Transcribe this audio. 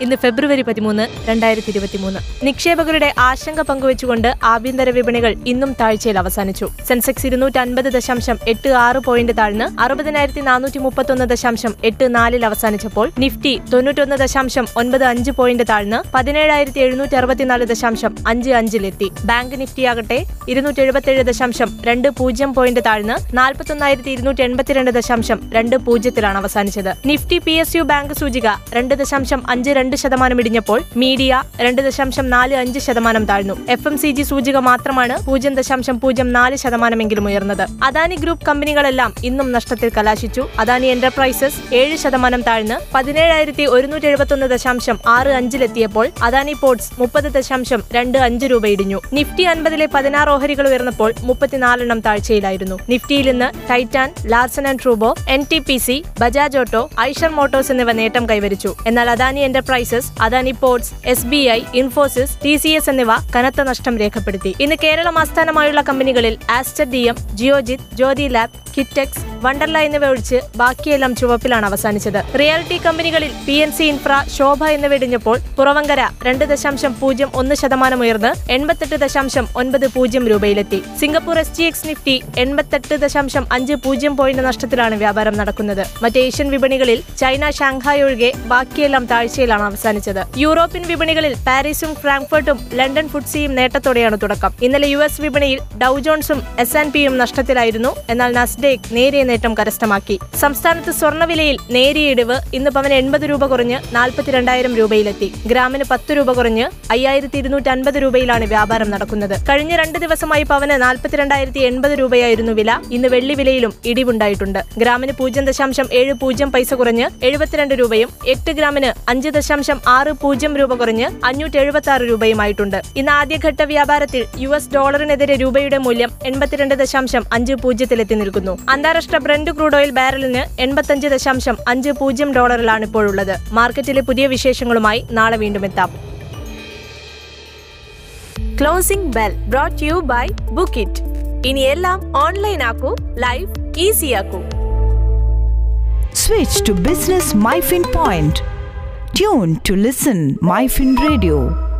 ഇന്ന് ഫെബ്രുവരി പതിമൂന്ന് രണ്ടായിരത്തി ഇരുപത്തി മൂന്ന് നിക്ഷേപകരുടെ ആശങ്ക പങ്കുവച്ചുകൊണ്ട് ആഭ്യന്തര വിപണികൾ ഇന്നും താഴ്ചയിൽ അവസാനിച്ചു. സെൻസെക്സ് ഇരുന്നൂറ്റി അൻപത് ദശാംശം എട്ട് ആറ് പോയിന്റ് താഴ്ന്ന് അറുപതിനായിരത്തി നാനൂറ്റി മുപ്പത്തൊന്ന് ദശാംശം എട്ട് നാലിൽ അവസാനിച്ചപ്പോൾ നിഫ്റ്റി തൊണ്ണൂറ്റൊന്ന് ദശാംശം ഒൻപത് അഞ്ച് പോയിന്റ് താഴ്ന്ന് പതിനേഴായിരത്തി എഴുന്നൂറ്റി അറുപത്തിനാല് ദശാംശം അഞ്ച് അഞ്ചിലെത്തി. ബാങ്ക് നിഫ്റ്റിയാകട്ടെ ഇരുന്നൂറ്റി എഴുപത്തിയേഴ് ദശാംശം രണ്ട് പൂജ്യം പോയിന്റ് താഴ്ന്ന് നാൽപ്പത്തൊന്നായിരത്തി ഇരുന്നൂറ്റി എൺപത്തിരണ്ട് ദശാംശം രണ്ട് പൂജ്യത്തിലാണ് അവസാനിച്ചത്. Nifty P S U bank സൂചിക രണ്ട് ദശാംശം അഞ്ച് രണ്ട് ശതമാനം ഇടിഞ്ഞപ്പോൾ മീഡിയ രണ്ട് ദശാംശം നാല് അഞ്ച് ശതമാനം താഴ്ന്നു. എഫ് എം സി ജി സൂചിക മാത്രമാണ് പൂജ്യം ദശാംശം പൂജ്യം നാല് ശതമാനമെങ്കിലും ഉയർന്നത്. അദാനി ഗ്രൂപ്പ് കമ്പനികളെല്ലാം ഇന്നും നഷ്ടത്തിൽ കലാശിച്ചു. അദാനി എന്റർപ്രൈസസ് ഏഴ് ശതമാനം താഴ്ന്ന് പതിനേഴായിരത്തി ഒരുന്നൂറ്റി എഴുപത്തൊന്ന് ദശാംശം ആറ് അഞ്ചിലെത്തിയപ്പോൾ അദാനി പോർട്സ് മുപ്പത് ദശാംശം രണ്ട് അഞ്ച് രൂപ ഇടിഞ്ഞു. നിഫ്റ്റി അൻപതിലെ പതിനാറ് ഓഹരികൾ ഉയർന്നപ്പോൾ മുപ്പത്തിനാലെണ്ണം താഴ്ചയിലായിരുന്നു. നിഫ്റ്റിയിൽ ഇന്ന് Titan Larsen and ട്രൂബോ N T P C Bajaj auto Eicher motors എന്നിവ നേട്ടം കൈവരിച്ചു. എന്നാൽ Adani enterprises Adani ports S B I Infosys T C S എന്നിവ കനത്ത നഷ്ടം രേഖപ്പെടുത്തി. ഇന്ന് കേരളം ആസ്ഥാനമായുള്ള കമ്പനികളിൽ Aster D M Geojit Jyothy lab Kitex Wonderla എന്നിവ ഒഴിച്ച് ബാക്കിയെല്ലാം ചുവപ്പിലാണ് അവസാനിച്ചത്. റിയാലിറ്റി കമ്പനികളിൽ P N C infra Sobha എന്നിവ ഇടിഞ്ഞപ്പോൾ പുറവങ്കര രണ്ട് ദശാംശം പൂജ്യം ഒന്ന് ശതമാനം ഉയർന്ന് എൺപത്തെട്ട് ദശാംശം ഒൻപത് പൂജ്യം രൂപയിലെത്തി. Singapore S G X Nifty എൺപത്തെട്ട് ദശാംശം അഞ്ച് പൂജ്യം പോയിന്റ് നഷ്ടത്തിലാണ് വ്യാപാരം നടക്കുന്നത്. മറ്റ് ഏഷ്യൻ വിപണികളിൽ ചൈന ഷാങ്ഹായ് ഒഴികെ ബാക്കിയെല്ലാം താഴ്ചയിലാണ് അവസാനിച്ചത്. യൂറോപ്യൻ വിപണികളിൽ പാരീസും ഫ്രാങ്ക്ഫർട്ടും ലണ്ടൻ ഫുഡ്സിയും നേട്ടത്തോടെയാണ് തുടക്കം. ഇന്നലെ യു എസ് വിപണിയിൽ ഡൌ ജോൺസും എസ് ആൻഡ് പിയും നഷ്ടത്തിലായിരുന്നു. എന്നാൽ നസ്ഡേക്ക് നേരിയ നേട്ടം കരസ്ഥമാക്കി. സംസ്ഥാനത്ത് സ്വർണവിലയിൽ നേരിയ ഇടിവ് ഇന്ന് പവന് എൺപത് രൂപ കുറഞ്ഞ് നാൽപ്പത്തിരണ്ടായിരം രൂപയിലെത്തി. ഗ്രാമിന് പത്ത് രൂപ കുറഞ്ഞ് അയ്യായിരത്തി ഇരുന്നൂറ്റി അൻപത് രൂപയിലാണ് വ്യാപാരം നടക്കുന്നത്. കഴിഞ്ഞ രണ്ട് ദിവസമായി പവന് നാൽപ്പത്തിരണ്ടായിരത്തി എൺപത് രൂപയായിരുന്നു വില. ഇന്ന് വെള്ളി വിലയിലും ഇടിവുണ്ടായിട്ടുണ്ട്. ഗ്രാമിന് പൂജ്യം ദശാംശം ഏഴ് പൂജ്യം പൈസ കുറഞ്ഞ് എഴുപത്തിരണ്ട് രൂപയും എട്ട് ഗ്രാമിന് അഞ്ച് ദശാംശം ആറ് പൂജ്യം രൂപ കുറഞ്ഞ് അഞ്ഞൂറ്റി എഴുപത്തി ആറ് രൂപയുമായിട്ടുണ്ട്. ഇന്ന് ആദ്യഘട്ട വ്യാപാരത്തിൽ യു എസ് ഡോളറിനെതിരെ രൂപയുടെ മൂല്യം എൺപത്തിരണ്ട് ദശാംശം അഞ്ച് പൂജ്യത്തിലെത്തി നിൽക്കുന്നു. അന്താരാഷ്ട്ര ബ്രണ്ട് ക്രൂഡ് ഓയിൽ ബാരലിന് എൺപത്തഞ്ച് ദശാംശം അഞ്ച് പൂജ്യം ഡോളറിലാണ് ഇപ്പോഴുള്ളത്. മാർക്കറ്റിലെ പുതിയ വിശേഷങ്ങളുമായി നാളെ വീണ്ടും എത്താം. Closing bell brought you by book it ഇനി എല്ലാം ഓൺലൈൻ ആക്കൂ life easy ആക്കൂ. Switch to business MyFin point tune to listen MyFin Radio.